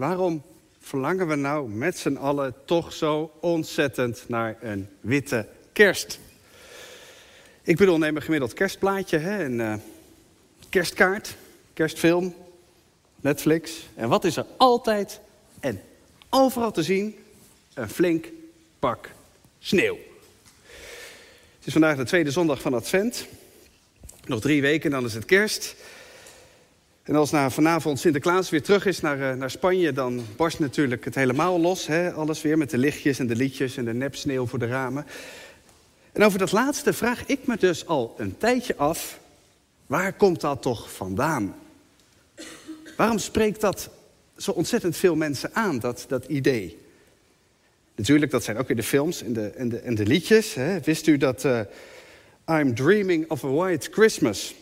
waarom verlangen we nou met z'n allen toch zo ontzettend naar een witte kerst? Ik bedoel, neem een gemiddeld kerstplaatje, hè, een uh, kerstkaart, kerstfilm, Netflix. En wat is er altijd en overal te zien? Een flink pak sneeuw. Het is vandaag de tweede zondag van Advent. Nog drie weken, dan is het kerst. En als na vanavond Sinterklaas weer terug is naar, uh, naar Spanje... dan barst natuurlijk het helemaal los. Hè? Alles weer met de lichtjes en de liedjes en de nepsneeuw voor de ramen. En over dat laatste vraag ik me dus al een tijdje af... waar komt dat toch vandaan? Waarom spreekt dat zo ontzettend veel mensen aan, dat, dat idee? Natuurlijk, dat zijn ook in de films en de, en de, en de liedjes. Hè? Wist u dat uh, I'm Dreaming of a White Christmas...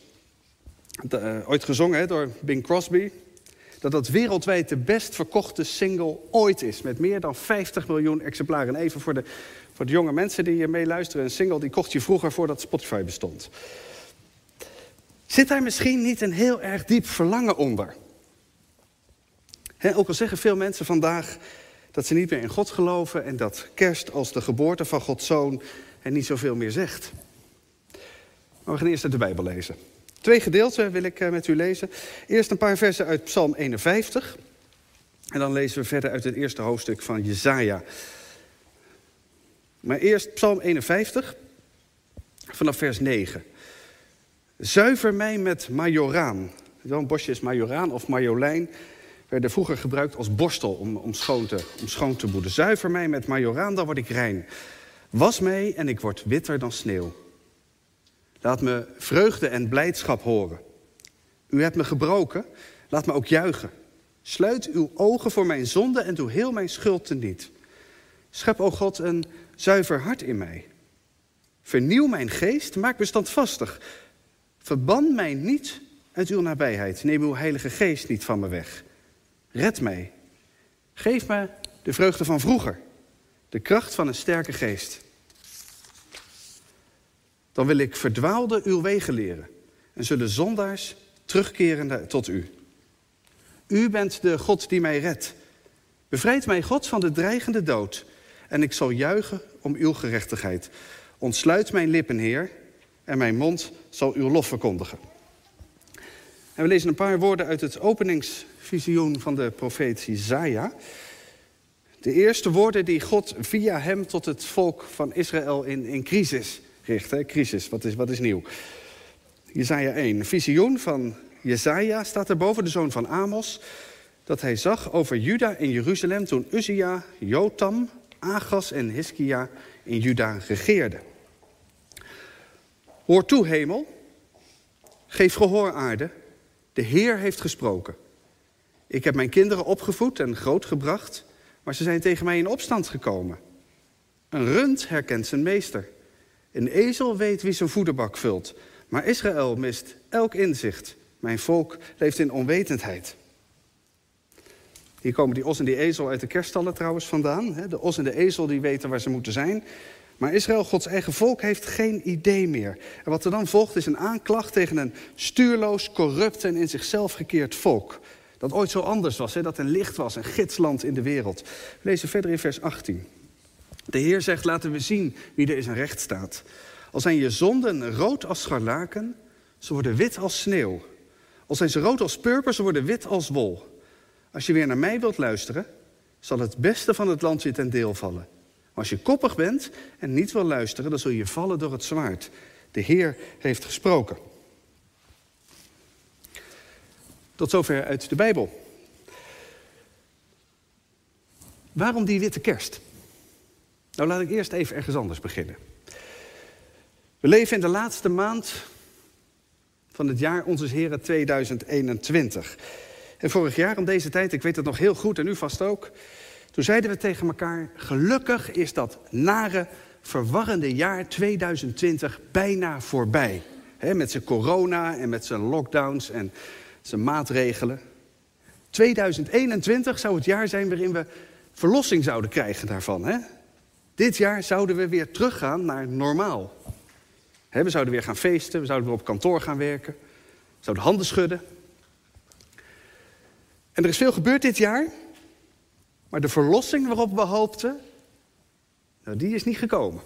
De, uh, ooit gezongen door Bing Crosby... dat dat wereldwijd de best verkochte single ooit is... met meer dan 50 miljoen exemplaren. En even voor de, voor de jonge mensen die hier meeluisteren... een single die kocht je vroeger voordat Spotify bestond. Zit daar misschien niet een heel erg diep verlangen onder? Ook al zeggen veel mensen vandaag dat ze niet meer in God geloven... en dat kerst als de geboorte van Gods Zoon niet zoveel meer zegt. Maar we gaan eerst uit de Bijbel lezen. Twee gedeelten wil ik eh, met u lezen. Eerst een paar versen uit Psalm 51. En dan lezen we verder uit het eerste hoofdstuk van Jezaja. Maar eerst Psalm 51, vanaf vers 9. Zuiver mij met majoraan. Een bosje is majoraan of majolijn werden vroeger gebruikt als borstel om, om, schoon te, om schoon te boeden. Zuiver mij met majoraan, dan word ik rein. Was mij en ik word witter dan sneeuw. Laat me vreugde en blijdschap horen. U hebt me gebroken, laat me ook juichen. Sluit uw ogen voor mijn zonde en doe heel mijn schuld teniet. Schep, o God, een zuiver hart in mij. Vernieuw mijn geest, maak me standvastig. Verban mij niet uit uw nabijheid. Neem uw heilige geest niet van me weg. Red mij. Geef me de vreugde van vroeger. De kracht van een sterke geest. Dan wil ik verdwaalde uw wegen leren. En zullen zondaars terugkeren tot u. U bent de God die mij redt. Bevrijd mij, God, van de dreigende dood. En ik zal juichen om uw gerechtigheid. Ontsluit mijn lippen, Heer, en mijn mond zal uw lof verkondigen. En we lezen een paar woorden uit het openingsvisioen van de profeet Isaiah. De eerste woorden die God via hem tot het volk van Israël in, in crisis Crisis, wat is, wat is nieuw? Jezaja 1. Visioen van Jezaja staat erboven, de zoon van Amos... dat hij zag over Juda en Jeruzalem toen Uzia, Jotam, Agas en Hiskia in Juda regeerden. Hoor toe, hemel. Geef gehoor, aarde. De Heer heeft gesproken. Ik heb mijn kinderen opgevoed en grootgebracht, maar ze zijn tegen mij in opstand gekomen. Een rund herkent zijn meester. Een ezel weet wie zijn voederbak vult. Maar Israël mist elk inzicht. Mijn volk leeft in onwetendheid. Hier komen die os en die ezel uit de kerststallen trouwens vandaan. De os en de ezel die weten waar ze moeten zijn. Maar Israël, Gods eigen volk, heeft geen idee meer. En wat er dan volgt is een aanklacht tegen een stuurloos, corrupt en in zichzelf gekeerd volk. Dat ooit zo anders was, hè? dat een licht was, een gidsland in de wereld. We lezen verder in vers 18. De Heer zegt, laten we zien wie er in zijn recht staat. Al zijn je zonden rood als scharlaken, ze worden wit als sneeuw. Al zijn ze rood als purper, ze worden wit als wol. Als je weer naar mij wilt luisteren, zal het beste van het land je ten deel vallen. Maar als je koppig bent en niet wil luisteren, dan zul je vallen door het zwaard. De Heer heeft gesproken. Tot zover uit de Bijbel. Waarom die witte kerst? Nou, laat ik eerst even ergens anders beginnen. We leven in de laatste maand van het jaar Onze Heren 2021. En vorig jaar om deze tijd, ik weet het nog heel goed en u vast ook... toen zeiden we tegen elkaar... gelukkig is dat nare, verwarrende jaar 2020 bijna voorbij. Met zijn corona en met zijn lockdowns en zijn maatregelen. 2021 zou het jaar zijn waarin we verlossing zouden krijgen daarvan. Hè? Dit jaar zouden we weer teruggaan naar normaal. we zouden weer gaan feesten, we zouden weer op kantoor gaan werken, we zouden handen schudden. En er is veel gebeurd dit jaar. Maar de verlossing waarop we hoopten, nou, die is niet gekomen.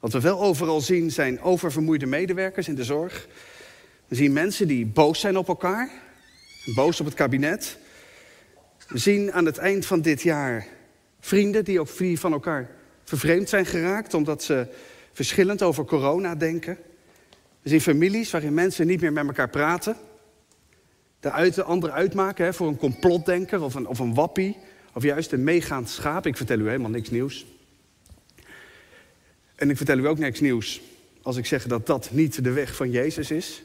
Wat we wel overal zien zijn oververmoeide medewerkers in de zorg. We zien mensen die boos zijn op elkaar, boos op het kabinet. We zien aan het eind van dit jaar vrienden die ook van elkaar vervreemd zijn geraakt omdat ze verschillend over corona denken. We zien families waarin mensen niet meer met elkaar praten. De, uit, de ander uitmaken hè, voor een complotdenker of een, of een wappie. Of juist een meegaand schaap. Ik vertel u helemaal niks nieuws. En ik vertel u ook niks nieuws als ik zeg dat dat niet de weg van Jezus is.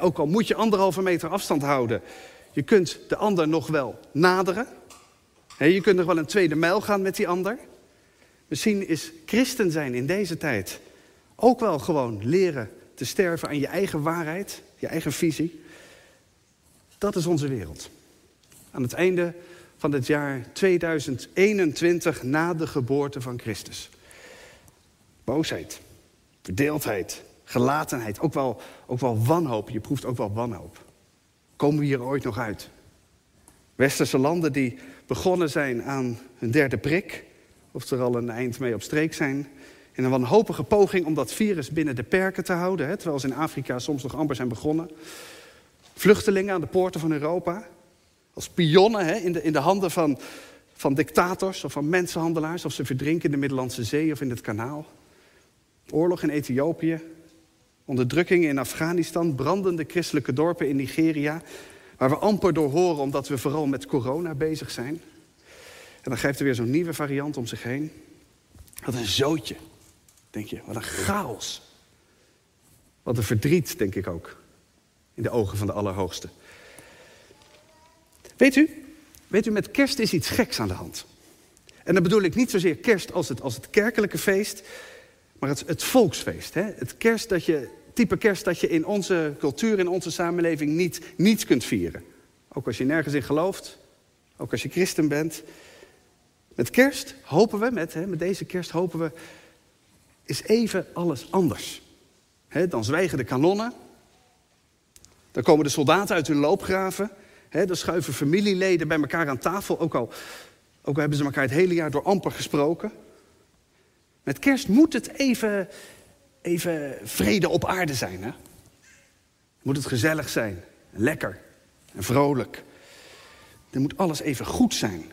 ook al moet je anderhalve meter afstand houden. Je kunt de ander nog wel naderen. Je kunt nog wel een tweede mijl gaan met die ander. Misschien is christen zijn in deze tijd ook wel gewoon leren te sterven aan je eigen waarheid, je eigen visie. Dat is onze wereld. Aan het einde van het jaar 2021 na de geboorte van Christus. Boosheid, verdeeldheid, gelatenheid, ook wel, ook wel wanhoop. Je proeft ook wel wanhoop. Komen we hier ooit nog uit? Westerse landen die begonnen zijn aan hun derde prik, of er al een eind mee op streek zijn, in een wanhopige poging om dat virus binnen de perken te houden, hè, terwijl ze in Afrika soms nog amper zijn begonnen. Vluchtelingen aan de poorten van Europa, als pionnen hè, in, de, in de handen van, van dictators of van mensenhandelaars, of ze verdrinken in de Middellandse Zee of in het kanaal. Oorlog in Ethiopië, onderdrukking in Afghanistan, brandende christelijke dorpen in Nigeria, waar we amper door horen omdat we vooral met corona bezig zijn. En dan geeft er weer zo'n nieuwe variant om zich heen. Wat een zootje, denk je. Wat een chaos. Wat een verdriet, denk ik ook. In de ogen van de Allerhoogste. Weet u, weet u, met kerst is iets geks aan de hand. En dan bedoel ik niet zozeer kerst als het, als het kerkelijke feest, maar het, het volksfeest. Hè? Het kerst dat je, type kerst dat je in onze cultuur, in onze samenleving niet, niet kunt vieren. Ook als je nergens in gelooft, ook als je christen bent. Met kerst hopen we, met, hè, met deze kerst hopen we, is even alles anders. dan zwijgen de kanonnen. Dan komen de soldaten uit hun loopgraven. dan schuiven familieleden bij elkaar aan tafel, ook al, ook al hebben ze elkaar het hele jaar door amper gesproken. Met kerst moet het even, even vrede op aarde zijn. Hè? Moet het gezellig zijn, lekker en vrolijk. Er moet alles even goed zijn.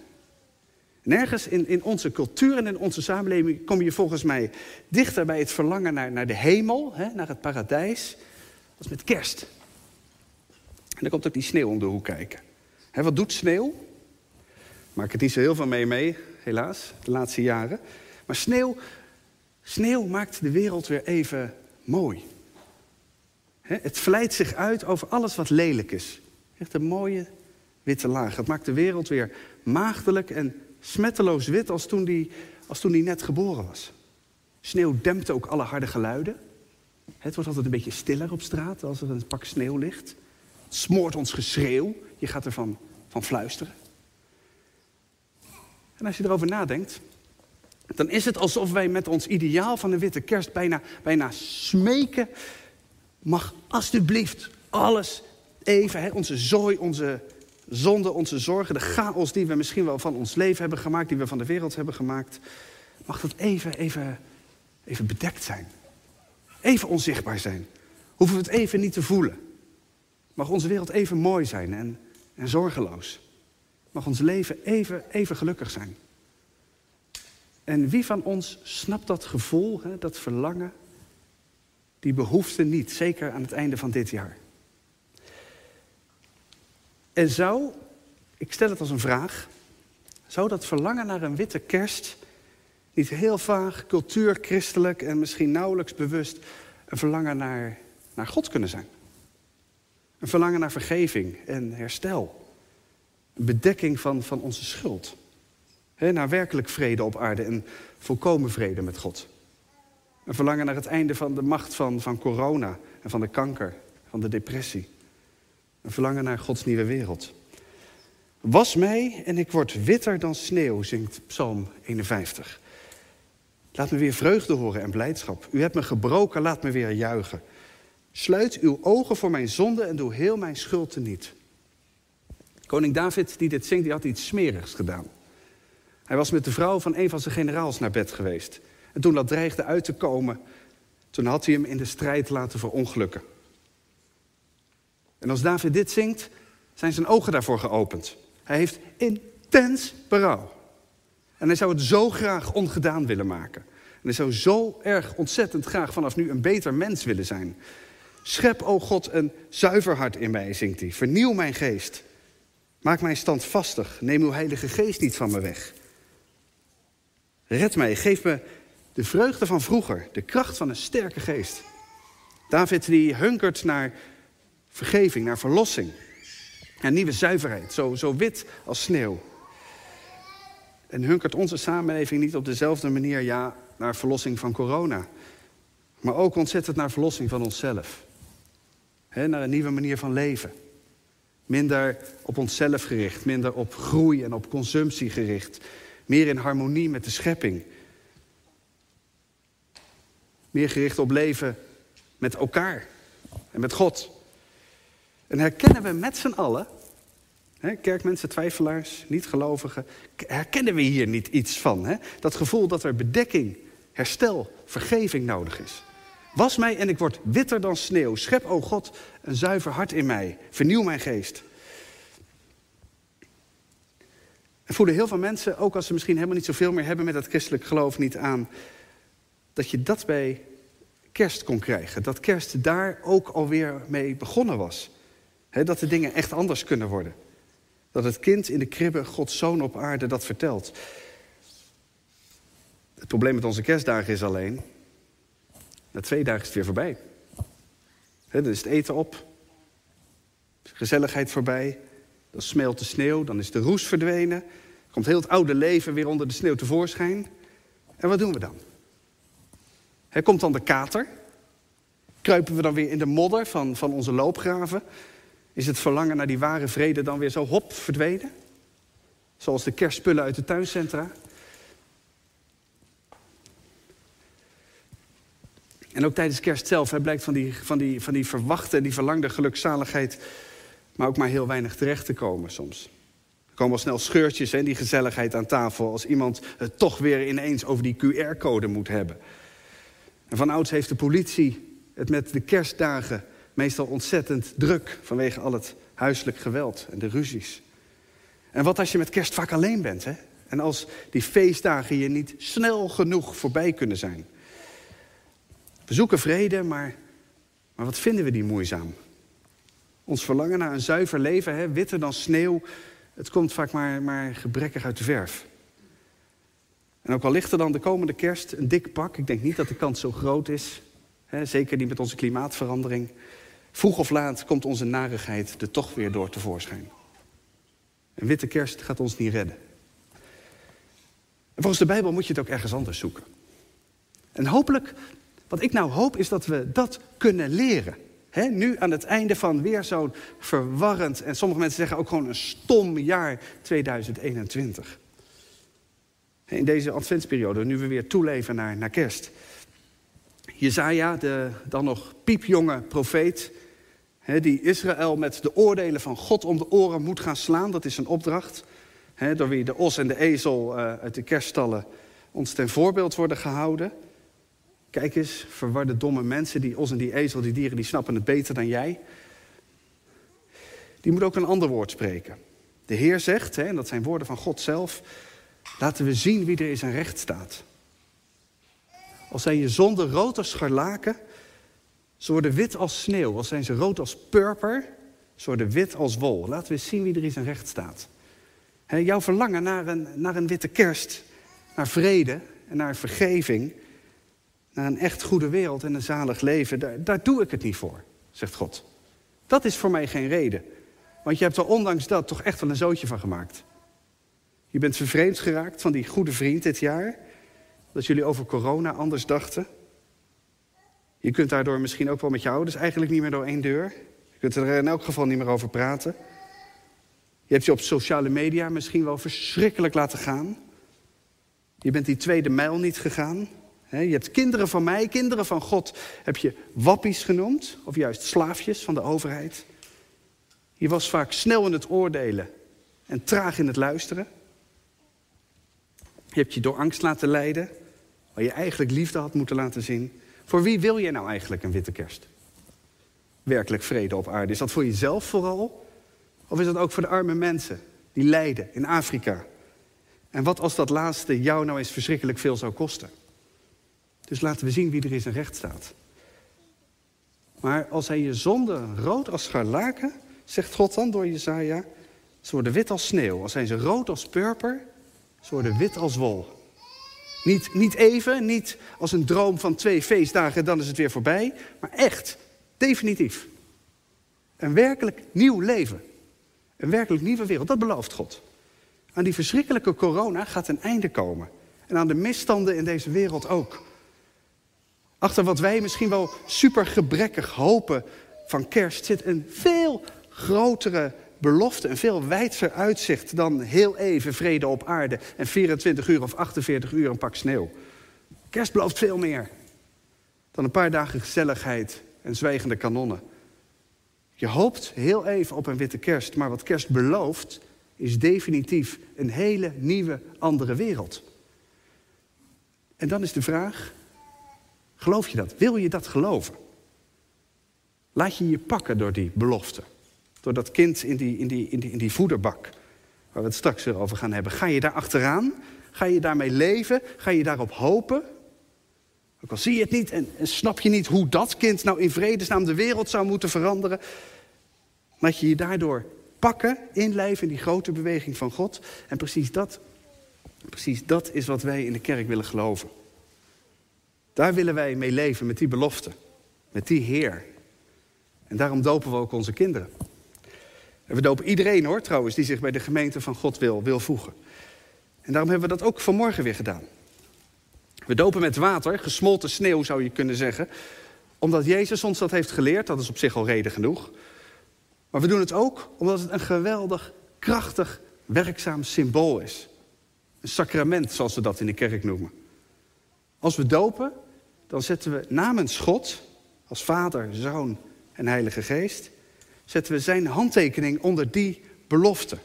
Nergens in, in onze cultuur en in onze samenleving kom je volgens mij dichter bij het verlangen naar, naar de hemel, hè, naar het paradijs, als met kerst. En dan komt ook die sneeuw om de hoek kijken. Hè, wat doet sneeuw? Maak het niet zo heel veel mee mee, helaas, de laatste jaren. Maar sneeuw, sneeuw maakt de wereld weer even mooi. het vlijt zich uit over alles wat lelijk is. Echt een mooie witte laag. Het maakt de wereld weer maagdelijk en smetteloos wit als toen die, als toen die net geboren was. Sneeuw dempt ook alle harde geluiden. Het wordt altijd een beetje stiller op straat als er een pak sneeuw ligt. Het smoort ons geschreeuw. Je gaat ervan van fluisteren. En als je erover nadenkt, dan is het alsof wij met ons ideaal van de witte kerst bijna, bijna smeken. Mag alsjeblieft alles even, hè, onze zooi, onze zonde, onze zorgen, de chaos die we misschien wel van ons leven hebben gemaakt, die we van de wereld hebben gemaakt, mag dat even, even, even bedekt zijn. Even onzichtbaar zijn. Hoeven we het even niet te voelen. Mag onze wereld even mooi zijn en, en zorgeloos. Mag ons leven even, even gelukkig zijn. En wie van ons snapt dat gevoel, hè, dat verlangen, die behoefte niet, zeker aan het einde van dit jaar? En zou, ik stel het als een vraag, zou dat verlangen naar een witte kerst niet heel vaag, cultuurchristelijk en misschien nauwelijks bewust een verlangen naar, naar God kunnen zijn? Een verlangen naar vergeving en herstel. Een bedekking van, van onze schuld. Naar werkelijk vrede op aarde en volkomen vrede met God. Een verlangen naar het einde van de macht van, van corona en van de kanker, van de depressie. Een verlangen naar Gods nieuwe wereld. Was mij en ik word witter dan sneeuw, zingt Psalm 51. Laat me weer vreugde horen en blijdschap. U hebt me gebroken, laat me weer juichen. Sluit uw ogen voor mijn zonde en doe heel mijn schuld teniet. Koning David, die dit zingt, die had iets smerigs gedaan. Hij was met de vrouw van een van zijn generaals naar bed geweest. En toen dat dreigde uit te komen, toen had hij hem in de strijd laten verongelukken. En als David dit zingt, zijn zijn ogen daarvoor geopend. Hij heeft intens berouw. En hij zou het zo graag ongedaan willen maken. En hij zou zo erg ontzettend graag vanaf nu een beter mens willen zijn. Schep, o God, een zuiver hart in mij, zingt hij. Vernieuw mijn geest. Maak mij standvastig. Neem uw heilige geest niet van me weg. Red mij, geef me de vreugde van vroeger, de kracht van een sterke geest. David die hunkert naar vergeving, naar verlossing. Naar nieuwe zuiverheid, zo, zo wit als sneeuw. En hunkert onze samenleving niet op dezelfde manier, ja, naar verlossing van corona. Maar ook ontzettend naar verlossing van onszelf. naar een nieuwe manier van leven. Minder op onszelf gericht, minder op groei en op consumptie gericht. Meer in harmonie met de schepping. Meer gericht op leven met elkaar en met God. En herkennen we met z'n allen, hè, kerkmensen, twijfelaars, niet-gelovigen, herkennen we hier niet iets van? Hè? Dat gevoel dat er bedekking, herstel, vergeving nodig is. Was mij en ik word witter dan sneeuw. Schep, o God, een zuiver hart in mij. Vernieuw mijn geest. En voelen heel veel mensen, ook als ze misschien helemaal niet zoveel meer hebben met dat christelijk geloof, niet aan dat je dat bij kerst kon krijgen. Dat kerst daar ook alweer mee begonnen was. dat de dingen echt anders kunnen worden. Dat het kind in de kribbe, Gods zoon op aarde, dat vertelt. Het probleem met onze kerstdagen is alleen, na twee dagen is het weer voorbij. dan is het eten op, gezelligheid voorbij, dan smelt de sneeuw, dan is de roes verdwenen. Komt heel het oude leven weer onder de sneeuw tevoorschijn. En wat doen we dan? Komt dan de kater? Kruipen we dan weer in de modder van, van onze loopgraven? Is het verlangen naar die ware vrede dan weer zo hop verdwenen? Zoals de kerstspullen uit de tuincentra? En ook tijdens kerst zelf blijkt van die, van, die, van die verwachte, die verlangde gelukzaligheid maar ook maar heel weinig terecht te komen soms. Er komen al snel scheurtjes en die gezelligheid aan tafel... als iemand het toch weer ineens over die QR-code moet hebben. En van ouds heeft de politie het met de kerstdagen meestal ontzettend druk... vanwege al het huiselijk geweld en de ruzies. En wat als je met kerst vaak alleen bent, hè? En als die feestdagen je niet snel genoeg voorbij kunnen zijn. We zoeken vrede, maar, maar wat vinden we die moeizaam? Ons verlangen naar een zuiver leven, hè, witter dan sneeuw, het komt vaak maar, maar gebrekkig uit de verf. En ook al ligt er dan de komende kerst een dik pak, ik denk niet dat de kans zo groot is, hè, zeker niet met onze klimaatverandering. Vroeg of laat komt onze narigheid er toch weer door tevoorschijn. Een witte kerst gaat ons niet redden. En volgens de Bijbel moet je het ook ergens anders zoeken. En hopelijk, wat ik nou hoop, is dat we dat kunnen leren nu aan het einde van weer zo'n verwarrend... en sommige mensen zeggen ook gewoon een stom jaar 2021. In deze adventsperiode, nu we weer toeleven naar, naar kerst. Jezaja, de dan nog piepjonge profeet... die Israël met de oordelen van God om de oren moet gaan slaan. Dat is een opdracht. door wie de os en de ezel uh, uit de kerststallen ons ten voorbeeld worden gehouden... Kijk eens, verwarde domme mensen, die os en die ezel, die dieren, die snappen het beter dan jij. Die moet ook een ander woord spreken. De Heer zegt, hè, en dat zijn woorden van God zelf, laten we zien wie er in zijn recht staat. Als zijn je zonden rood als scharlaken, ze worden wit als sneeuw. Als zijn ze rood als purper, ze worden wit als wol. Laten we eens zien wie er in zijn recht staat. jouw verlangen naar een, naar een witte kerst, naar vrede en naar vergeving naar een echt goede wereld en een zalig leven, daar, daar doe ik het niet voor, zegt God. Dat is voor mij geen reden. Want je hebt er ondanks dat toch echt wel een zootje van gemaakt. Je bent vervreemd geraakt van die goede vriend dit jaar. Dat jullie over corona anders dachten. Je kunt daardoor misschien ook wel met je ouders eigenlijk niet meer door één deur. Je kunt er in elk geval niet meer over praten. Je hebt je op sociale media misschien wel verschrikkelijk laten gaan. Je bent die tweede mijl niet gegaan. Je hebt kinderen van mij, kinderen van God, heb je wappies genoemd, of juist slaafjes van de overheid. Je was vaak snel in het oordelen en traag in het luisteren. Je hebt je door angst laten leiden, waar je eigenlijk liefde had moeten laten zien. Voor wie wil je nou eigenlijk een witte kerst? Werkelijk vrede op aarde. Is dat voor jezelf vooral? Of is dat ook voor de arme mensen die lijden in Afrika? En wat als dat laatste jou nou eens verschrikkelijk veel zou kosten? Dus laten we zien wie er in zijn recht staat. Maar als hij je zonde rood als scharlaken, zegt God dan door Jezaja, ze worden wit als sneeuw. Als zijn ze rood als purper, ze worden wit als wol. Niet, niet even, niet als een droom van twee feestdagen, dan is het weer voorbij. Maar echt, definitief. Een werkelijk nieuw leven. Een werkelijk nieuwe wereld, dat belooft God. Aan die verschrikkelijke corona gaat een einde komen. En aan de misstanden in deze wereld ook. Achter wat wij misschien wel super gebrekkig hopen van kerst zit een veel grotere belofte, een veel wijdser uitzicht dan heel even vrede op aarde en 24 uur of 48 uur een pak sneeuw. Kerst belooft veel meer dan een paar dagen gezelligheid en zwijgende kanonnen. Je hoopt heel even op een witte kerst, maar wat kerst belooft is definitief een hele nieuwe, andere wereld. En dan is de vraag, geloof je dat? Wil je dat geloven? Laat je je pakken door die belofte. Door dat kind in die, in die, in die, voederbak. Waar we het straks weer over gaan hebben. Ga je daar achteraan? Ga je daarmee leven? Ga je daarop hopen? Ook al zie je het niet en, snap je niet hoe dat kind nou in vredesnaam de wereld zou moeten veranderen. Laat je je daardoor pakken, inlijven in die grote beweging van God. En precies dat, precies dat is wat wij in de kerk willen geloven. Daar willen wij mee leven, met die belofte. Met die Heer. En daarom dopen we ook onze kinderen. En we dopen iedereen hoor, trouwens, die zich bij de gemeente van God wil, wil voegen. En daarom hebben we dat ook vanmorgen weer gedaan. We dopen met water, gesmolten sneeuw zou je kunnen zeggen. Omdat Jezus ons dat heeft geleerd, dat is op zich al reden genoeg. Maar we doen het ook omdat het een geweldig, krachtig, werkzaam symbool is. Een sacrament, zoals we dat in de kerk noemen. Als we dopen, dan zetten we namens God, als Vader, Zoon en Heilige Geest, zetten we zijn handtekening onder die belofte.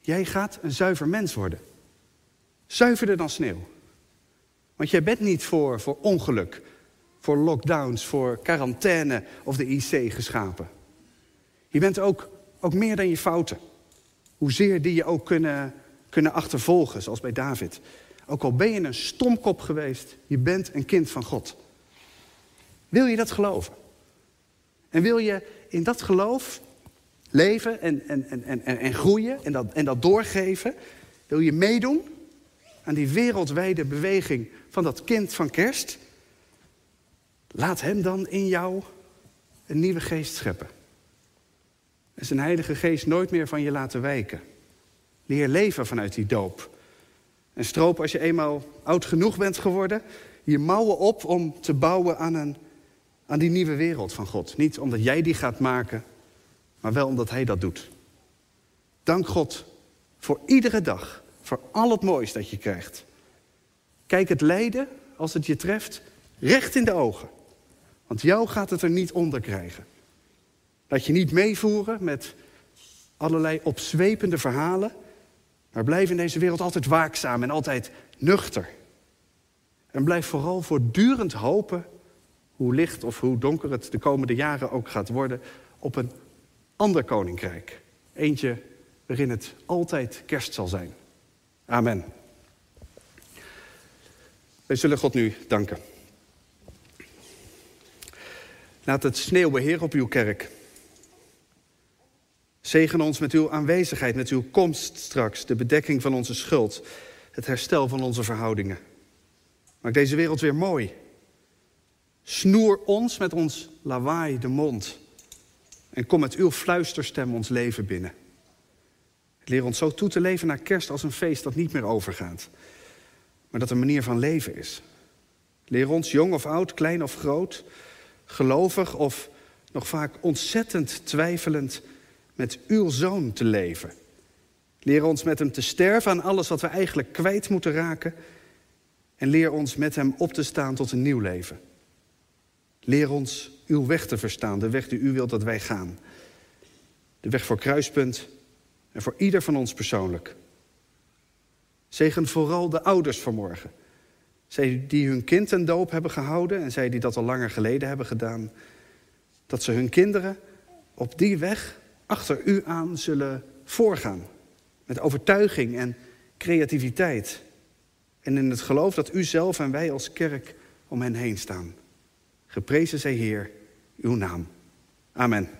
Jij gaat een zuiver mens worden. Zuiverder dan sneeuw. Want jij bent niet voor, voor ongeluk, voor lockdowns, voor quarantaine of de IC geschapen. Je bent ook, ook meer dan je fouten. Hoezeer die je ook kunnen, kunnen achtervolgen, zoals bij David. Ook al ben je een stomkop geweest, je bent een kind van God. Wil je dat geloven? En wil je in dat geloof leven en, en, en, en, en groeien en dat, en dat doorgeven? Wil je meedoen aan die wereldwijde beweging van dat kind van kerst? Laat hem dan in jou een nieuwe geest scheppen. En zijn heilige geest nooit meer van je laten wijken. Leer leven vanuit die doop. En stroop als je eenmaal oud genoeg bent geworden, je mouwen op om te bouwen aan, een, aan die nieuwe wereld van God. Niet omdat jij die gaat maken, maar wel omdat Hij dat doet. Dank God voor iedere dag, voor al het moois dat je krijgt. Kijk het lijden, als het je treft, recht in de ogen. Want jou gaat het er niet onder krijgen. Laat je niet meevoeren met allerlei opzwepende verhalen. Maar blijf in deze wereld altijd waakzaam en altijd nuchter. En blijf vooral voortdurend hopen, hoe licht of hoe donker het de komende jaren ook gaat worden, op een ander koninkrijk. Eentje waarin het altijd kerst zal zijn. Amen. Wij zullen God nu danken. Laat het sneeuwen, Heer, op uw kerk. Zegen ons met uw aanwezigheid, met uw komst straks, de bedekking van onze schuld, het herstel van onze verhoudingen. Maak deze wereld weer mooi. Snoer ons met ons lawaai de mond. En kom met uw fluisterstem ons leven binnen. Leer ons zo toe te leven naar kerst als een feest dat niet meer overgaat, maar dat een manier van leven is. Leer ons, jong of oud, klein of groot, gelovig of nog vaak ontzettend twijfelend, met uw zoon te leven. Leer ons met hem te sterven aan alles wat we eigenlijk kwijt moeten raken. En leer ons met hem op te staan tot een nieuw leven. Leer ons uw weg te verstaan, de weg die u wilt dat wij gaan. De weg voor kruispunt en voor ieder van ons persoonlijk. Zegen vooral de ouders vanmorgen. Zij die hun kind een doop hebben gehouden en zij die dat al langer geleden hebben gedaan. Dat ze hun kinderen op die weg achter u aan zullen voorgaan. Met overtuiging en creativiteit. En in het geloof dat u zelf en wij als kerk om hen heen staan. Geprezen zij Heer, uw naam. Amen.